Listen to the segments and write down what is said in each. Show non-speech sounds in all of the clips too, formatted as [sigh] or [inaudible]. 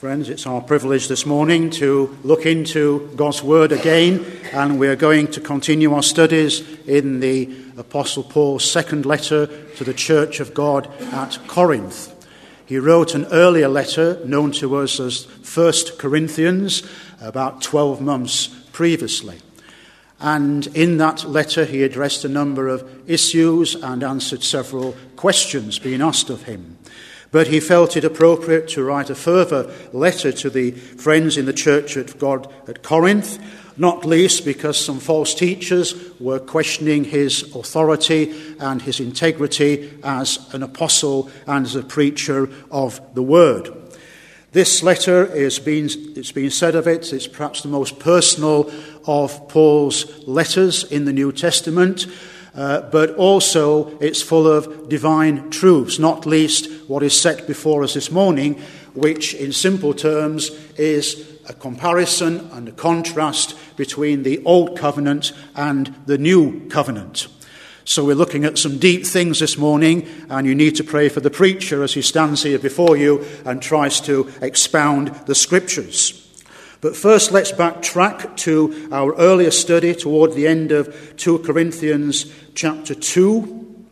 Friends, it's our privilege this morning to look into God's Word again, and we are going to continue our studies in the Apostle Paul's second letter to the Church of God at Corinth. He wrote an earlier letter known to us as 1 Corinthians about 12 months previously. And in that letter, he addressed a number of issues and answered several questions being asked of him. But he felt it appropriate to write a further letter to the friends in the church of God at Corinth, not least because some false teachers were questioning his authority and his integrity as an apostle and as a preacher of the word. This letter is being, it's been said of it, it's perhaps the most personal of Paul's letters in the New Testament. Uh, but also it's full of divine truths, not least what is set before us this morning, which in simple terms is a comparison and a contrast between the Old Covenant and the New Covenant. So we're looking at some deep things this morning, and you need to pray for the preacher as he stands here before you and tries to expound the scriptures. But first, let's backtrack to our earlier study toward the end of 2 Corinthians chapter 2.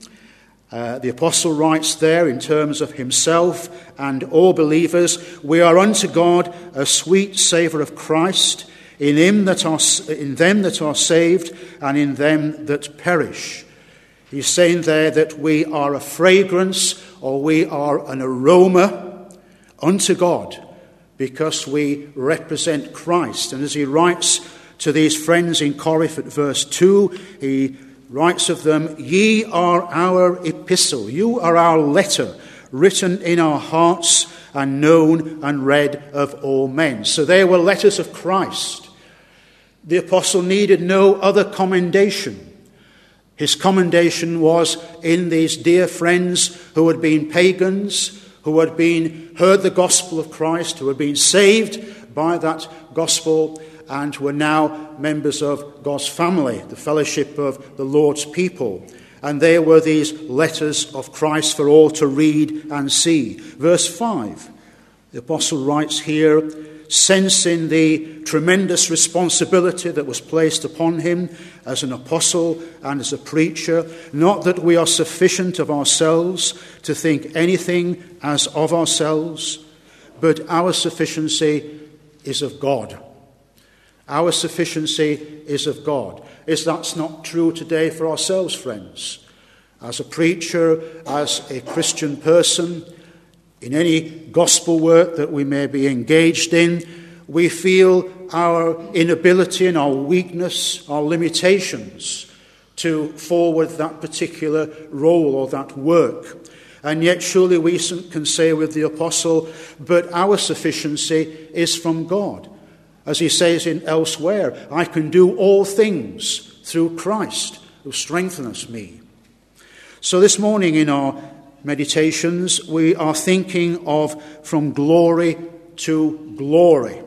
Uh, the apostle writes there in terms of himself and all believers, We are unto God a sweet savour of Christ in, him that are, in them that are saved and in them that perish. He's saying there that we are a fragrance or we are an aroma unto God because we represent Christ. And as he writes to these friends in Corinth at verse 2, he writes of them, Ye are our epistle, you are our letter, written in our hearts and known and read of all men. So they were letters of Christ. The apostle needed no other commendation. His commendation was in these dear friends who had been pagans, who had been heard the gospel of Christ, who had been saved by that gospel, and who are now members of God's family, the fellowship of the Lord's people. And there were these letters of Christ for all to read and see. Verse 5, the apostle writes here, sensing the tremendous responsibility that was placed upon him as an apostle and as a preacher, not that we are sufficient of ourselves to think anything as of ourselves, but our sufficiency is of God. Our sufficiency is of God. Is that not true today for ourselves, friends? As a preacher, as a Christian person, in any gospel work that we may be engaged in, we feel our inability and our weakness, our limitations to forward that particular role or that work. And yet, surely we can say with the apostle, but our sufficiency is from God. As he says in elsewhere, I can do all things through Christ who strengthens me. So, this morning in our meditations, we are thinking of from glory to glory.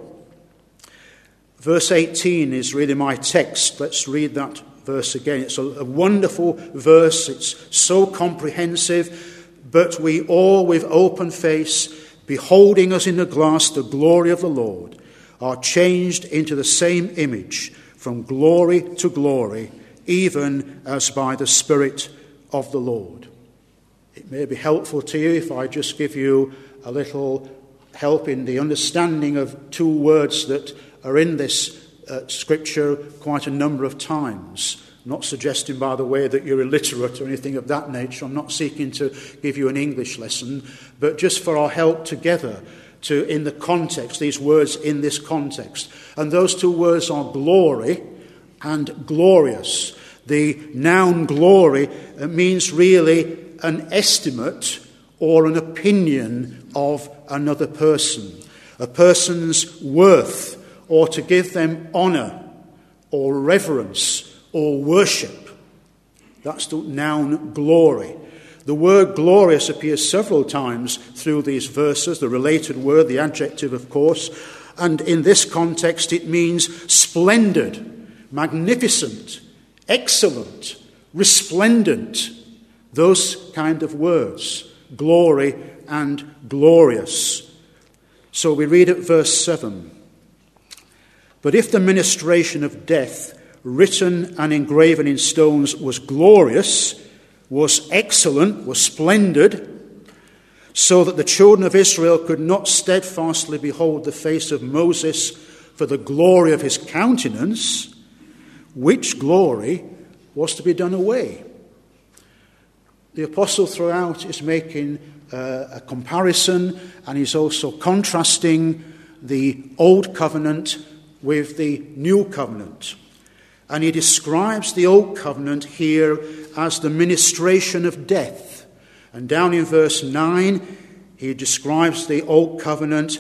Verse 18 is really my text. Let's read that verse again. It's a, a wonderful verse, it's so comprehensive. But we all, with open face, beholding us in the glass the glory of the Lord, are changed into the same image from glory to glory, even as by the Spirit of the Lord. It may be helpful to you if I just give you a little help in the understanding of two words that are in this uh, scripture quite a number of times. I'm not suggesting, by the way, that you're illiterate or anything of that nature. I'm not seeking to give you an English lesson, but just for our help together to, in the context, these words in this context. And those two words are glory and glorious. The noun glory uh, means really an estimate or an opinion of another person, a person's worth, or to give them honour or reverence or worship. That's the noun glory. The word glorious appears several times through these verses, the related word, the adjective, of course, and in this context it means splendid, magnificent, excellent, resplendent, those kind of words, glory and glorious. So we read at verse 7 But if the ministration of death, written and engraven in stones, was glorious, was excellent, was splendid, so that the children of Israel could not steadfastly behold the face of Moses for the glory of his countenance, which glory was to be done away. The apostle throughout is making uh, a comparison and he's also contrasting the old covenant with the new covenant. And he describes the old covenant here as the ministration of death. And down in verse 9, he describes the old covenant,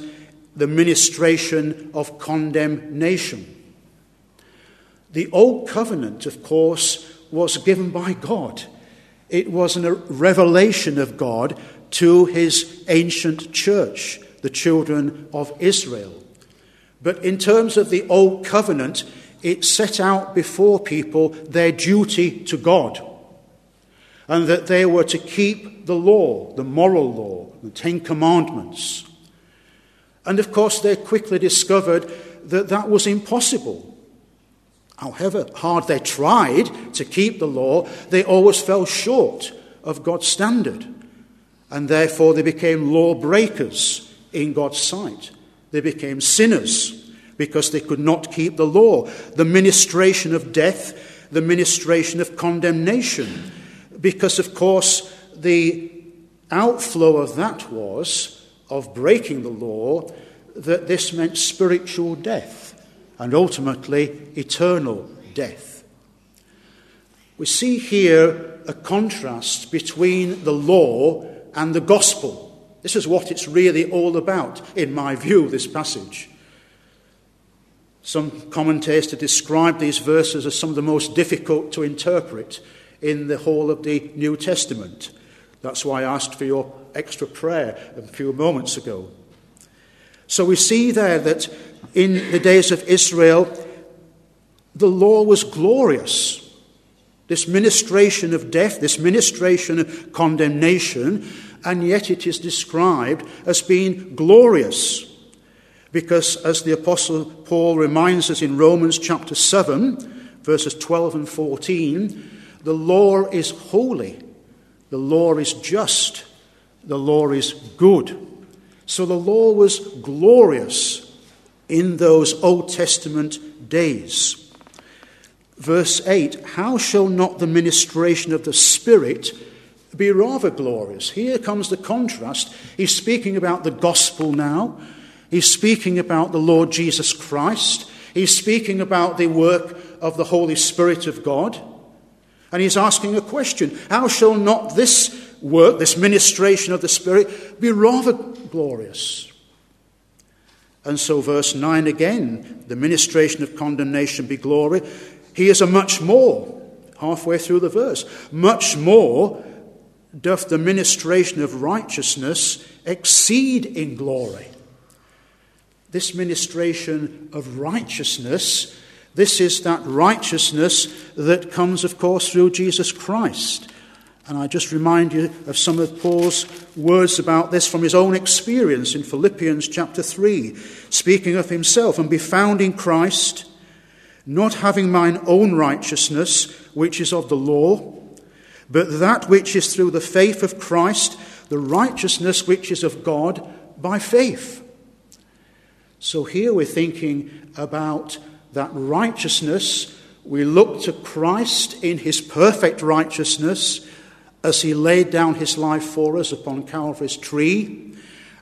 the ministration of condemnation. The old covenant, of course, was given by God. It was a revelation of God to his ancient church, the children of Israel. But in terms of the Old Covenant, it set out before people their duty to God and that they were to keep the law, the moral law, the Ten Commandments. And of course, they quickly discovered that that was impossible. However hard they tried to keep the law, they always fell short of God's standard and therefore they became lawbreakers in God's sight. They became sinners because they could not keep the law. The ministration of death, the ministration of condemnation, because, of course, the outflow of that was, of breaking the law, that this meant spiritual death and ultimately eternal death. We see here a contrast between the law and the gospel. This is what it's really all about, in my view, this passage. Some commentators describe these verses as some of the most difficult to interpret in the whole of the New Testament. That's why I asked for your extra prayer a few moments ago. So we see there that in the days of Israel, the law was glorious. This ministration of death, this ministration of condemnation, and yet it is described as being glorious. Because, as the Apostle Paul reminds us in Romans chapter 7, verses 12 and 14, the law is holy, the law is just, the law is good. So the law was glorious in those Old Testament days. Verse 8 How shall not the ministration of the Spirit be rather glorious? Here comes the contrast. He's speaking about the gospel now, he's speaking about the Lord Jesus Christ, he's speaking about the work of the Holy Spirit of God. And he's asking a question How shall not this work, this ministration of the Spirit, be rather glorious? And so, verse 9 again, the ministration of condemnation be glory. He is a much more, halfway through the verse, much more doth the ministration of righteousness exceed in glory. This ministration of righteousness, this is that righteousness that comes, of course, through Jesus Christ. And I just remind you of some of Paul's words about this from his own experience in Philippians chapter 3, speaking of himself, and be found in Christ not having mine own righteousness, which is of the law, but that which is through the faith of Christ, the righteousness which is of God by faith. So here we're thinking about that righteousness. We look to Christ in his perfect righteousness as he laid down his life for us upon Calvary's tree.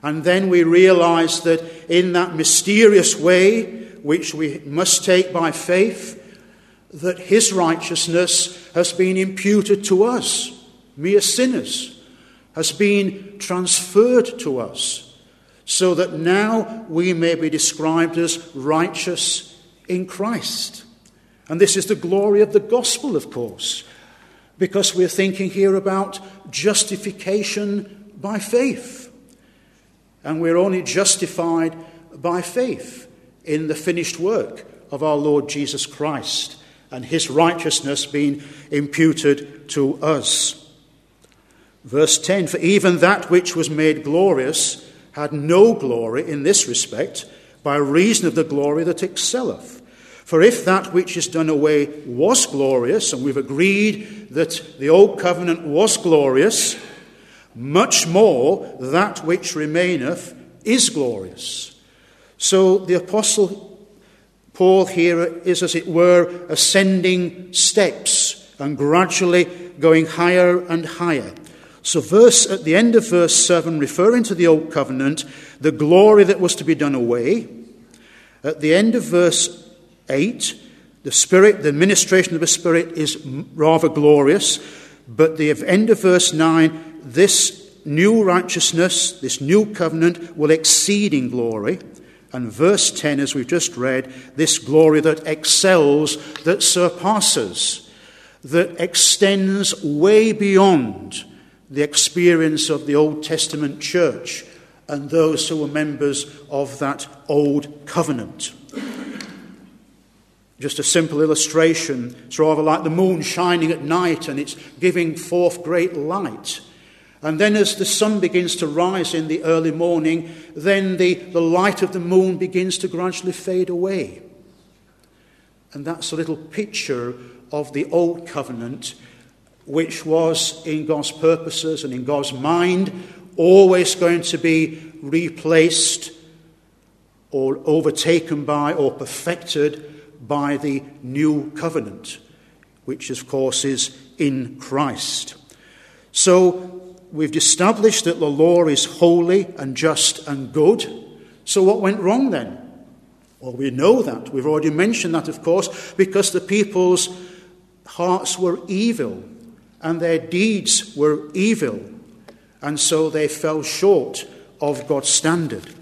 And then we realize that in that mysterious way, which we must take by faith, that his righteousness has been imputed to us, mere sinners, has been transferred to us, so that now we may be described as righteous in Christ. And this is the glory of the gospel, of course, because we're thinking here about justification by faith. And we're only justified by faith in the finished work of our Lord Jesus Christ and his righteousness being imputed to us. Verse 10 For even that which was made glorious had no glory in this respect, by reason of the glory that excelleth. For if that which is done away was glorious, and we've agreed that the old covenant was glorious, much more that which remaineth is glorious. So the Apostle Paul here is, as it were, ascending steps and gradually going higher and higher. So, verse at the end of verse 7, referring to the old covenant, the glory that was to be done away. At the end of verse 8, the Spirit, the administration of the Spirit is rather glorious. But the end of verse 9, this new righteousness, this new covenant, will exceed in glory. And verse 10, as we've just read, this glory that excels, that surpasses, that extends way beyond the experience of the Old Testament church and those who were members of that old covenant. Just a simple illustration. It's rather like the moon shining at night and it's giving forth great light. And then, as the sun begins to rise in the early morning, then the, the light of the moon begins to gradually fade away. And that's a little picture of the old covenant, which was in God's purposes and in God's mind always going to be replaced or overtaken by or perfected by the new covenant, which, of course, is in Christ. So, we've established that the law is holy and just and good. So, what went wrong then? Well, we know that. We've already mentioned that, of course, because the people's hearts were evil and their deeds were evil. And so they fell short of God's standard.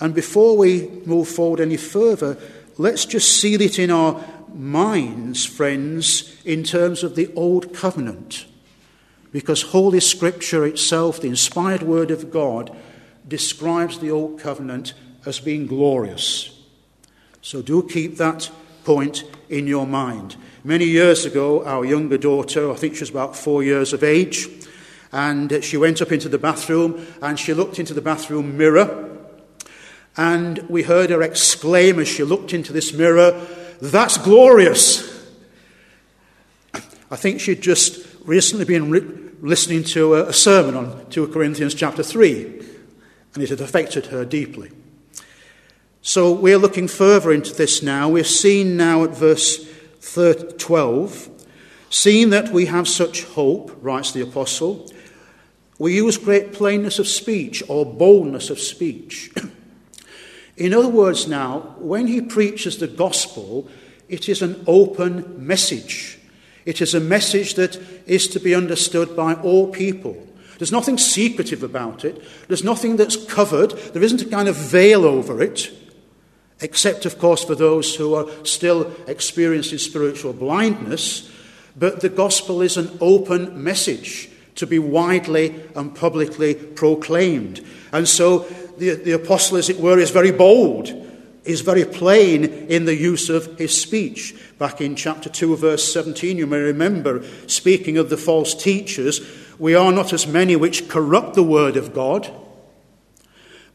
And before we move forward any further, let's just seal it in our minds, friends, in terms of the Old Covenant. Because Holy Scripture itself, the inspired Word of God, describes the Old Covenant as being glorious. So do keep that point in your mind. Many years ago, our younger daughter, I think she was about four years of age, and she went up into the bathroom and she looked into the bathroom mirror. And we heard her exclaim as she looked into this mirror, That's glorious! I think she'd just recently been re- listening to a, a sermon on 2 Corinthians chapter 3, and it had affected her deeply. So we're looking further into this now. We're seen now at verse 12, seeing that we have such hope, writes the apostle, we use great plainness of speech or boldness of speech. [clears throat] In other words, now, when he preaches the gospel, it is an open message. It is a message that is to be understood by all people. There's nothing secretive about it. There's nothing that's covered. There isn't a kind of veil over it, except, of course, for those who are still experiencing spiritual blindness. But the gospel is an open message to be widely and publicly proclaimed. And so the, the apostle, as it were, is very bold is very plain in the use of his speech. Back in chapter 2, verse 17, you may remember, speaking of the false teachers, we are not as many which corrupt the word of God,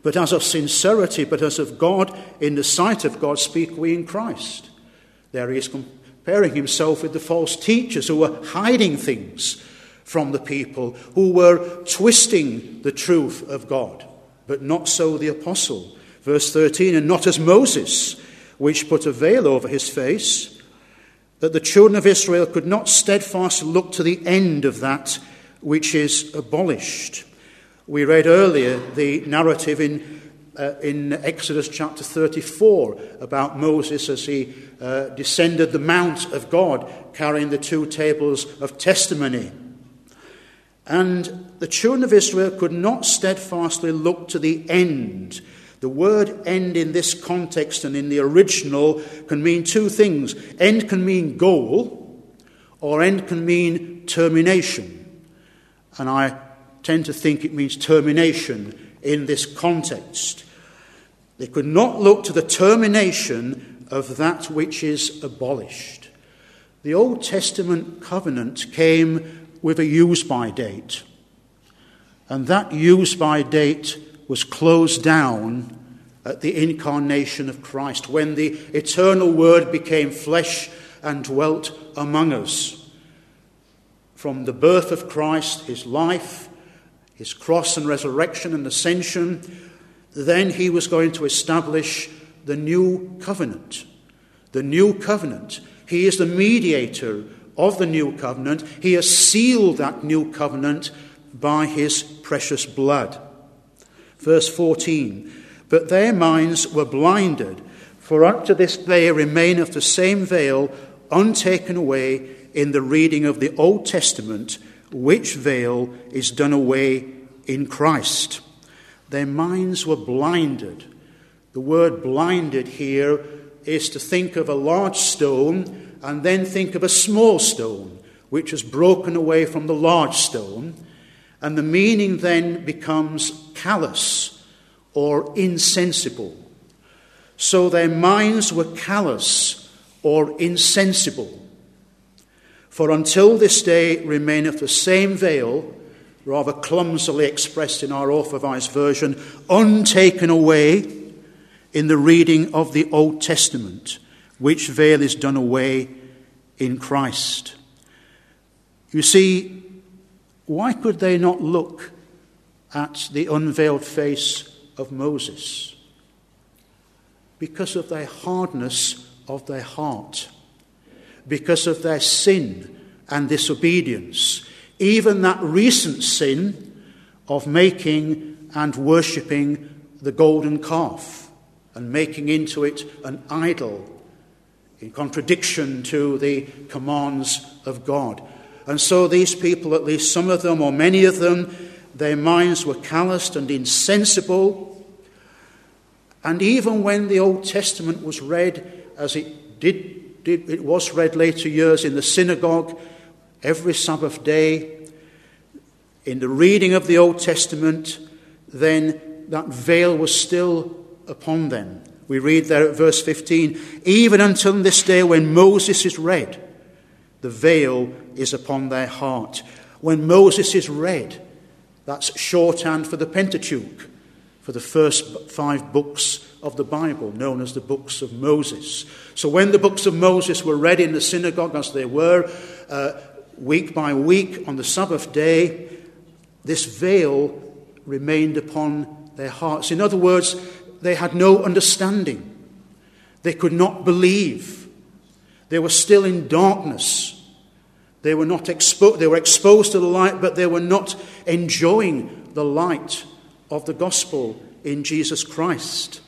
but as of sincerity, but as of God, in the sight of God, speak we in Christ. There he is comparing himself with the false teachers who were hiding things from the people, who were twisting the truth of God, but not so the apostle Verse 13, and not as Moses, which put a veil over his face, that the children of Israel could not steadfastly look to the end of that which is abolished. We read earlier the narrative in, uh, in Exodus chapter 34 about Moses as he uh, descended the mount of God carrying the two tables of testimony. And the children of Israel could not steadfastly look to the end the word end in this context and in the original can mean two things. End can mean goal, or end can mean termination. And I tend to think it means termination in this context. They could not look to the termination of that which is abolished. The Old Testament covenant came with a use by date, and that use by date was closed down at the incarnation of Christ, when the eternal Word became flesh and dwelt among us. From the birth of Christ, his life, his cross and resurrection and ascension, then he was going to establish the new covenant. The new covenant. He is the mediator of the new covenant. He has sealed that new covenant by his precious blood. Verse 14 But their minds were blinded, for unto this day remaineth the same veil untaken away in the reading of the Old Testament, which veil is done away in Christ. Their minds were blinded. The word blinded here is to think of a large stone and then think of a small stone, which has broken away from the large stone. And the meaning then becomes callous or insensible. So their minds were callous or insensible. For until this day remaineth the same veil, rather clumsily expressed in our authorized version, untaken away in the reading of the Old Testament, which veil is done away in Christ. You see, why could they not look at the unveiled face of Moses? Because of their hardness of their heart because of their sin and disobedience, even that recent sin of making and worshipping the golden calf and making into it an idol in contradiction to the commands of God. And so these people, at least some of them or many of them, their minds were calloused and insensible. And even when the Old Testament was read, as it did it was read later years in the synagogue every Sabbath day. In the reading of the Old Testament, then that veil was still upon them. We read there at verse 15 even until this day when Moses is read, the veil is upon their heart. When Moses is read, that's shorthand for the Pentateuch, for the first five books of the Bible, known as the books of Moses. So when the books of Moses were read in the synagogue, as they were, uh, week by week on the Sabbath day, this veil remained upon their hearts. In other words, they had no understanding. They could not believe. They were still in darkness. They were not expo- they were exposed to the light, but they were not enjoying the light of the gospel in Jesus Christ.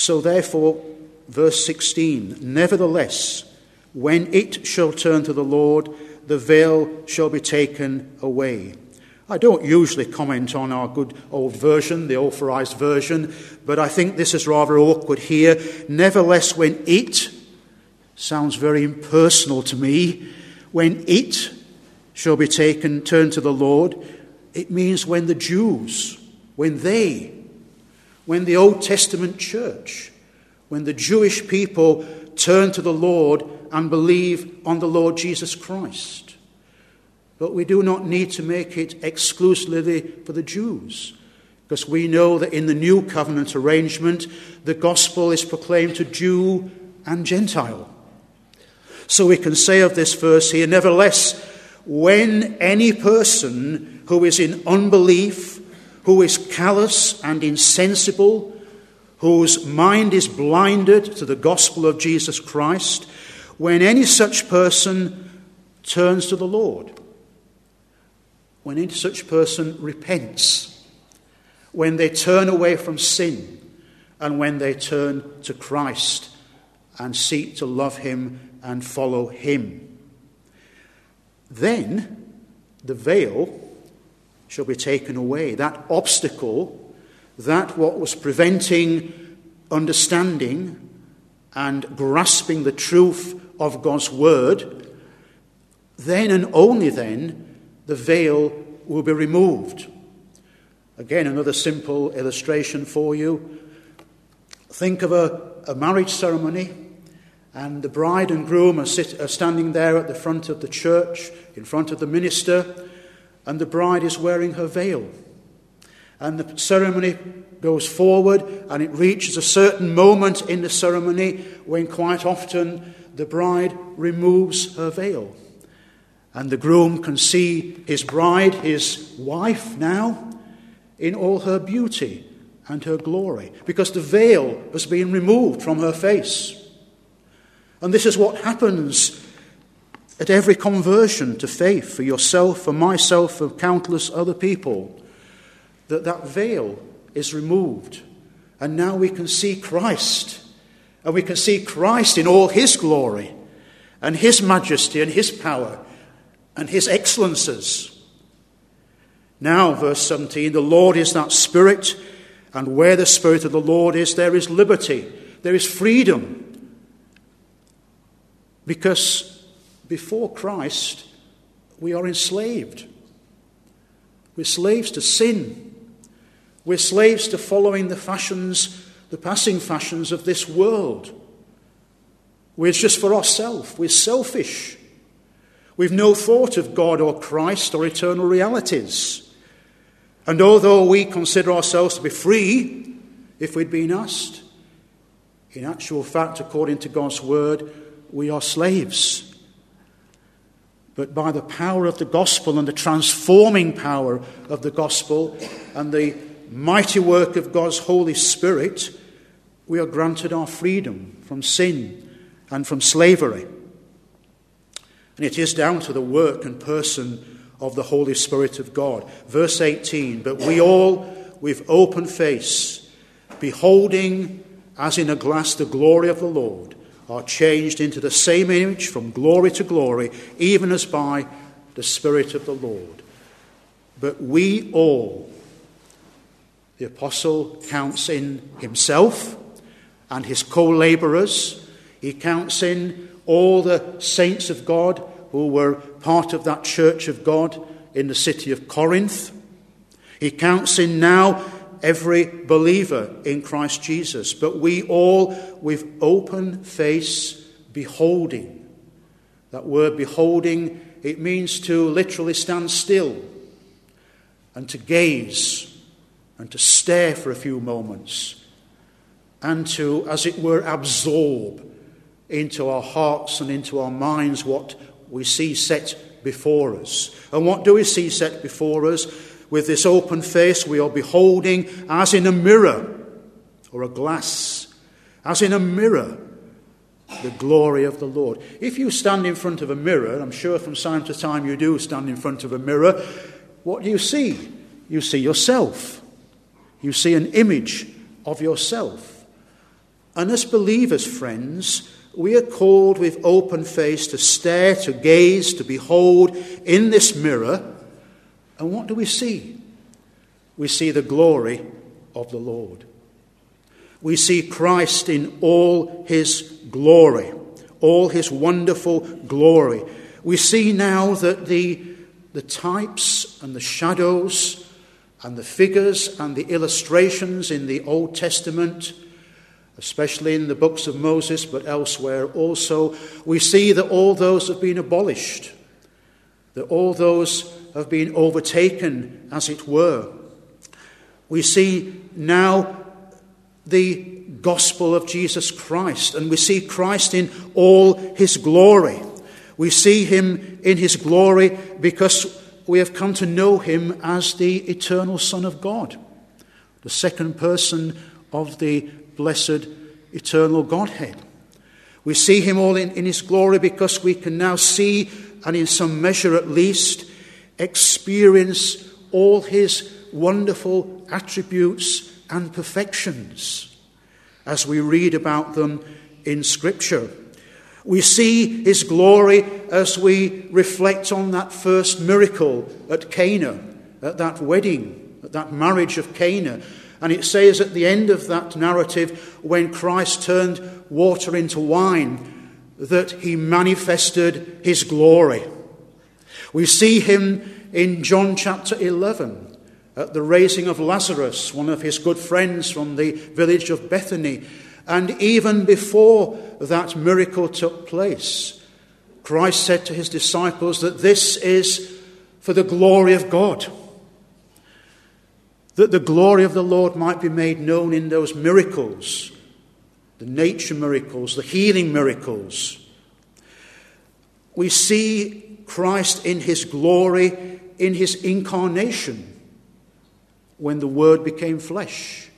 So, therefore, verse 16 Nevertheless, when it shall turn to the Lord, the veil shall be taken away. I don't usually comment on our good old version, the authorized version, but I think this is rather awkward here. Nevertheless, when it sounds very impersonal to me, when it shall be taken, turned to the Lord, it means when the Jews, when they when the Old Testament church, when the Jewish people turn to the Lord and believe on the Lord Jesus Christ. But we do not need to make it exclusively for the Jews, because we know that in the new covenant arrangement, the gospel is proclaimed to Jew and Gentile. So we can say of this verse here, nevertheless, when any person who is in unbelief who is callous and insensible, whose mind is blinded to the gospel of Jesus Christ, when any such person turns to the Lord, when any such person repents, when they turn away from sin, and when they turn to Christ and seek to love Him and follow Him. Then the veil shall be taken away. That obstacle, that what was preventing understanding and grasping the truth of God's word, then and only then the veil will be removed. Again, another simple illustration for you. Think of a, a marriage ceremony, and the bride and groom are, sit, are standing there at the front of the church, in front of the minister, and the bride is wearing her veil. And the ceremony goes forward, and it reaches a certain moment in the ceremony when quite often the bride removes her veil. And the groom can see his bride, his wife now, in all her beauty and her glory, because the veil has been removed from her face. And this is what happens at every conversion to faith for yourself, for myself, for countless other people that that veil is removed. And now we can see Christ. And we can see Christ in all his glory and his majesty and his power and his excellences. Now, verse 17 the Lord is that Spirit, and where the Spirit of the Lord is, there is liberty, there is freedom. Because before Christ, we are enslaved. We're slaves to sin. We're slaves to following the fashions, the passing fashions of this world. We're just for ourselves. We're selfish. We've no thought of God or Christ or eternal realities. And although we consider ourselves to be free, if we'd been asked, in actual fact, according to God's word, we are slaves. But by the power of the gospel and the transforming power of the gospel and the mighty work of God's Holy Spirit, we are granted our freedom from sin and from slavery. And it is down to the work and person of the Holy Spirit of God. Verse 18 But we all, with open face, beholding as in a glass the glory of the Lord, are changed into the same image from glory to glory, even as by the Spirit of the Lord. But we all, the apostle counts in himself and his co laborers. He counts in all the saints of God who were part of that church of God in the city of Corinth. He counts in now every believer in Christ Jesus, but we all with open face beholding. That word beholding, it means to literally stand still and to gaze and to stare for a few moments and to, as it were, absorb into our hearts and into our minds what we see set before us. And what do we see set before us? With this open face, we are beholding as in a mirror or a glass, as in a mirror, the glory of the Lord. If you stand in front of a mirror, I'm sure from time to time you do stand in front of a mirror, what do you see? You see yourself. You see an image of yourself. And as believers, friends, we are called with open face to stare, to gaze, to behold in this mirror. And what do we see? We see the glory of the Lord. We see Christ in all his glory, all his wonderful glory. We see now that the, the types and the shadows and the figures and the illustrations in the Old Testament, especially in the books of Moses, but elsewhere also, we see that all those have been abolished, that all those have been overtaken, as it were. We see now the gospel of Jesus Christ, and we see Christ in all his glory. We see him in his glory because we have come to know him as the eternal Son of God, the second person of the blessed eternal Godhead. We see him all in, in his glory because we can now see, and in some measure at least, experience all his wonderful attributes and perfections as we read about them in Scripture. We see his glory as we reflect on that first miracle at Cana, at that wedding, at that marriage of Cana. And it says at the end of that narrative, when Christ turned water into wine, that he manifested his glory. We see him in John chapter 11 at the raising of Lazarus, one of his good friends from the village of Bethany. And even before that miracle took place, Christ said to his disciples that this is for the glory of God. that the glory of the Lord might be made known in those miracles, the nature miracles, the healing miracles. We see Christ in his glory, in his incarnation, when the Word became flesh,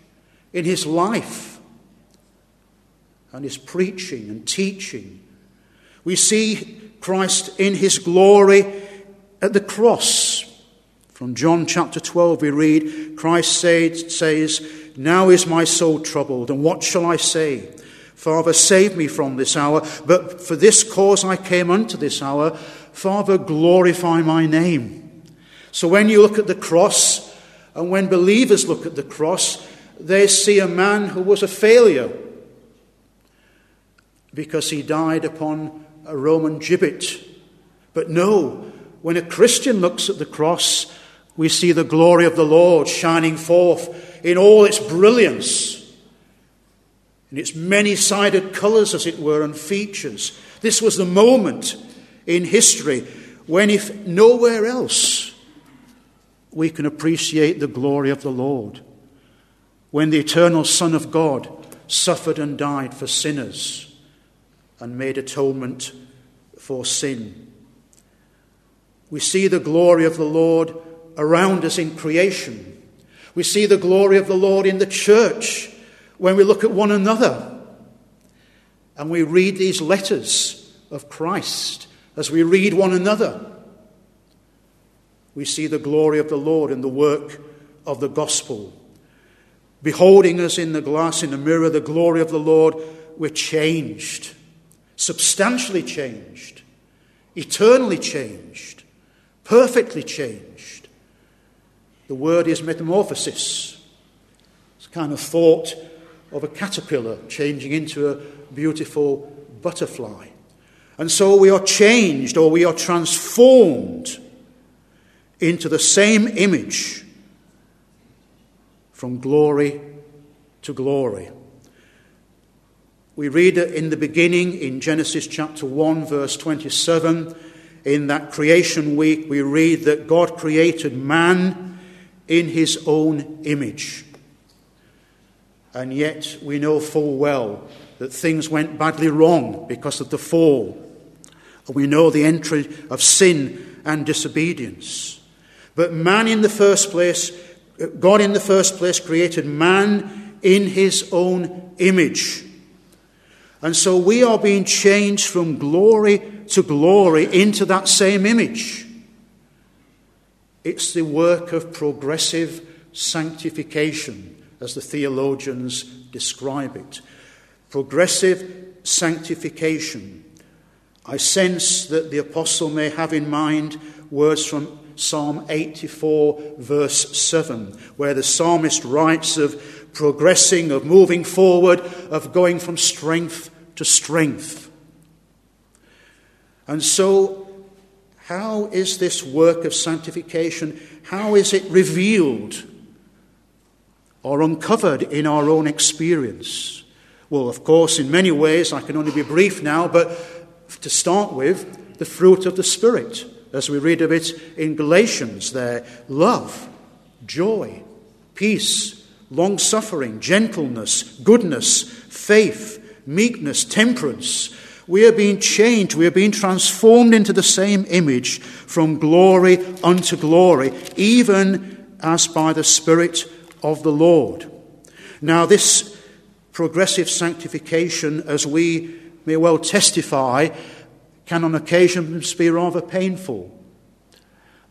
in his life, and his preaching and teaching. We see Christ in his glory at the cross. From John chapter 12, we read, Christ says, Now is my soul troubled, and what shall I say? Father, save me from this hour, but for this cause I came unto this hour. Father, glorify my name. So when you look at the cross, and when believers look at the cross, they see a man who was a failure because he died upon a Roman gibbet. But no, when a Christian looks at the cross, we see the glory of the Lord shining forth in all its brilliance, in its many sided colours, as it were, and features. This was the moment in history when, if nowhere else, we can appreciate the glory of the Lord. When the eternal Son of God suffered and died for sinners and made atonement for sin. We see the glory of the Lord around us in creation. We see the glory of the Lord in the church when we look at one another and we read these letters of Christ as we read one another. We see the glory of the Lord in the work of the gospel. Beholding us in the glass, in the mirror, the glory of the Lord, we're changed, substantially changed, eternally changed perfectly changed. The word is metamorphosis. It's kind of thought of a caterpillar changing into a beautiful butterfly. And so we are changed or we are transformed into the same image from glory to glory. We read in the beginning in Genesis chapter 1, verse 27 in that creation week, we read that God created man in his own image. And yet we know full well that things went badly wrong because of the fall. We know the entry of sin and disobedience. But man in the first place, God in the first place created man in his own image. And so we are being changed from glory to glory into that same image. It's the work of progressive sanctification, as the theologians describe it. Progressive sanctification. I sense that the apostle may have in mind words from Psalm 84, verse 7, where the psalmist writes of progressing, of moving forward, of going from strength to strength. And so, how is this work of sanctification, how is it revealed or uncovered in our own experience? Well, of course, in many ways, I can only be brief now, but to start with, the fruit of the Spirit, as we read of it in Galatians there love, joy, peace, long suffering, gentleness, goodness, faith meekness, temperance. We are being changed. We are being transformed into the same image from glory unto glory, even as by the Spirit of the Lord. Now, this progressive sanctification, as we may well testify, can on occasions be rather painful.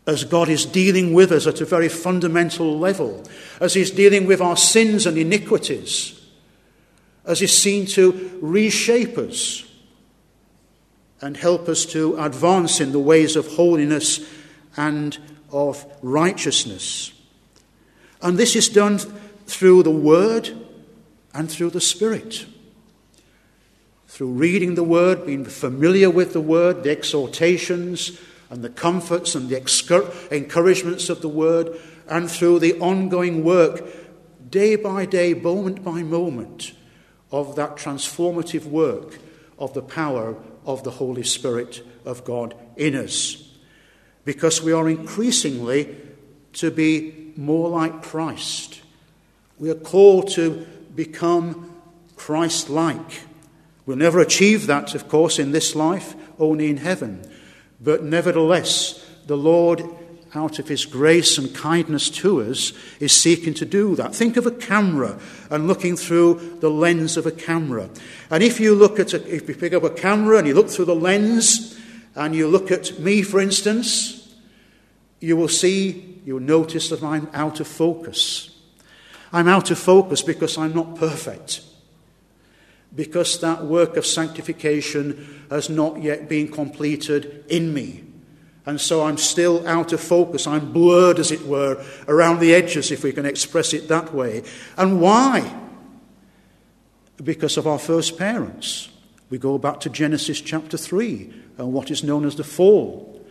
As God is dealing with us at a very fundamental level, as He's dealing with our sins and iniquities as is seen to reshape us and help us to advance in the ways of holiness and of righteousness. And this is done through the Word and through the Spirit. Through reading the Word, being familiar with the Word, the exhortations and the comforts and the encouragements of the Word, and through the ongoing work, day by day, moment by moment, of that transformative work of the power of the Holy Spirit of God in us. Because we are increasingly to be more like Christ. We are called to become Christ like. We'll never achieve that, of course, in this life, only in heaven. But nevertheless, the Lord, out of his grace and kindness to us, is seeking to do that. Think of a camera and looking through the lens of a camera. And if you look at a, if you pick up a camera and you look through the lens and you look at me, for instance, you will see, you'll notice that I'm out of focus. I'm out of focus because I'm not perfect because that work of sanctification has not yet been completed in me. And so I'm still out of focus. I'm blurred, as it were, around the edges, if we can express it that way. And why? Because of our first parents. We go back to Genesis chapter 3 and what is known as the fall.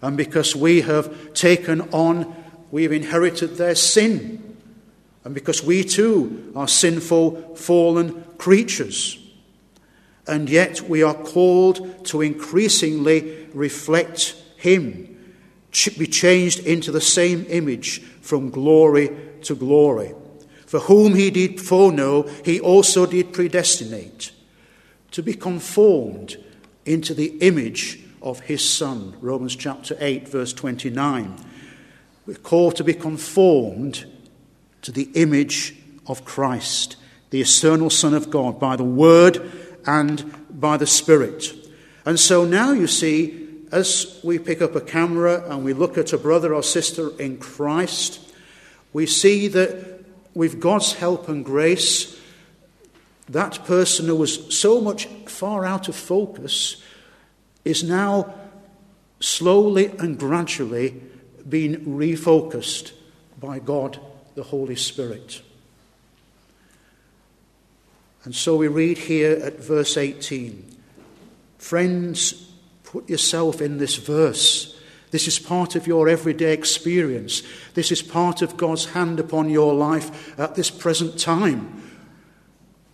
And because we have taken on, we have inherited their sin. And because we too are sinful, fallen creatures. And yet we are called to increasingly reflect Him, be changed into the same image from glory to glory. For whom He did foreknow, He also did predestinate to be conformed into the image of His Son. Romans chapter 8, verse 29. We're called to be conformed to the image of Christ, the eternal Son of God, by the Word and by the Spirit. And so now you see, as we pick up a camera and we look at a brother or sister in Christ, we see that with God's help and grace, that person who was so much far out of focus is now slowly and gradually being refocused by God the Holy Spirit. And so we read here at verse 18 Friends, put yourself in this verse. This is part of your everyday experience. This is part of God's hand upon your life at this present time.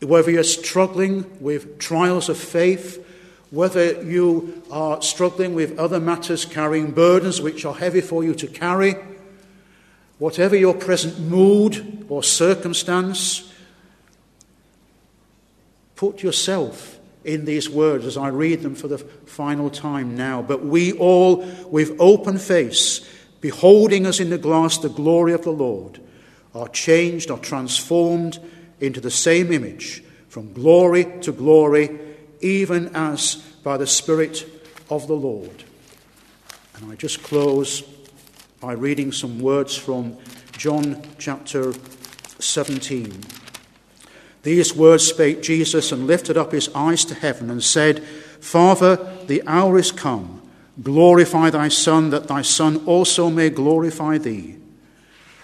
Whether you're struggling with trials of faith, whether you are struggling with other matters, carrying burdens which are heavy for you to carry, Whatever your present mood or circumstance, put yourself in these words as I read them for the final time now. But we all, with open face, beholding as in the glass the glory of the Lord, are changed, are transformed into the same image, from glory to glory, even as by the Spirit of the Lord. And I just close by reading some words from John chapter 17. These words spake Jesus and lifted up his eyes to heaven and said, Father, the hour is come. Glorify thy Son, that thy Son also may glorify thee.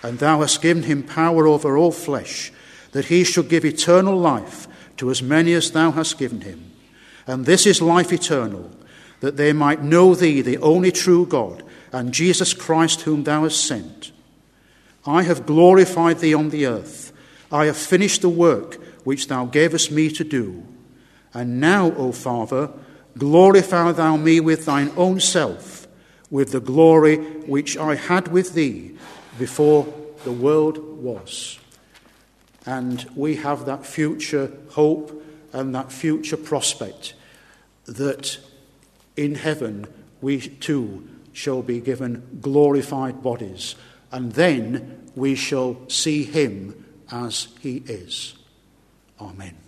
And thou hast given him power over all flesh, that he should give eternal life to as many as thou hast given him. And this is life eternal, that they might know thee, the only true God and Jesus Christ, whom thou hast sent. I have glorified thee on the earth. I have finished the work which thou gavest me to do. And now, O Father, glorify thou me with thine own self, with the glory which I had with thee before the world was. And we have that future hope and that future prospect that in heaven we too shall be given glorified bodies, and then we shall see him as he is. Amen.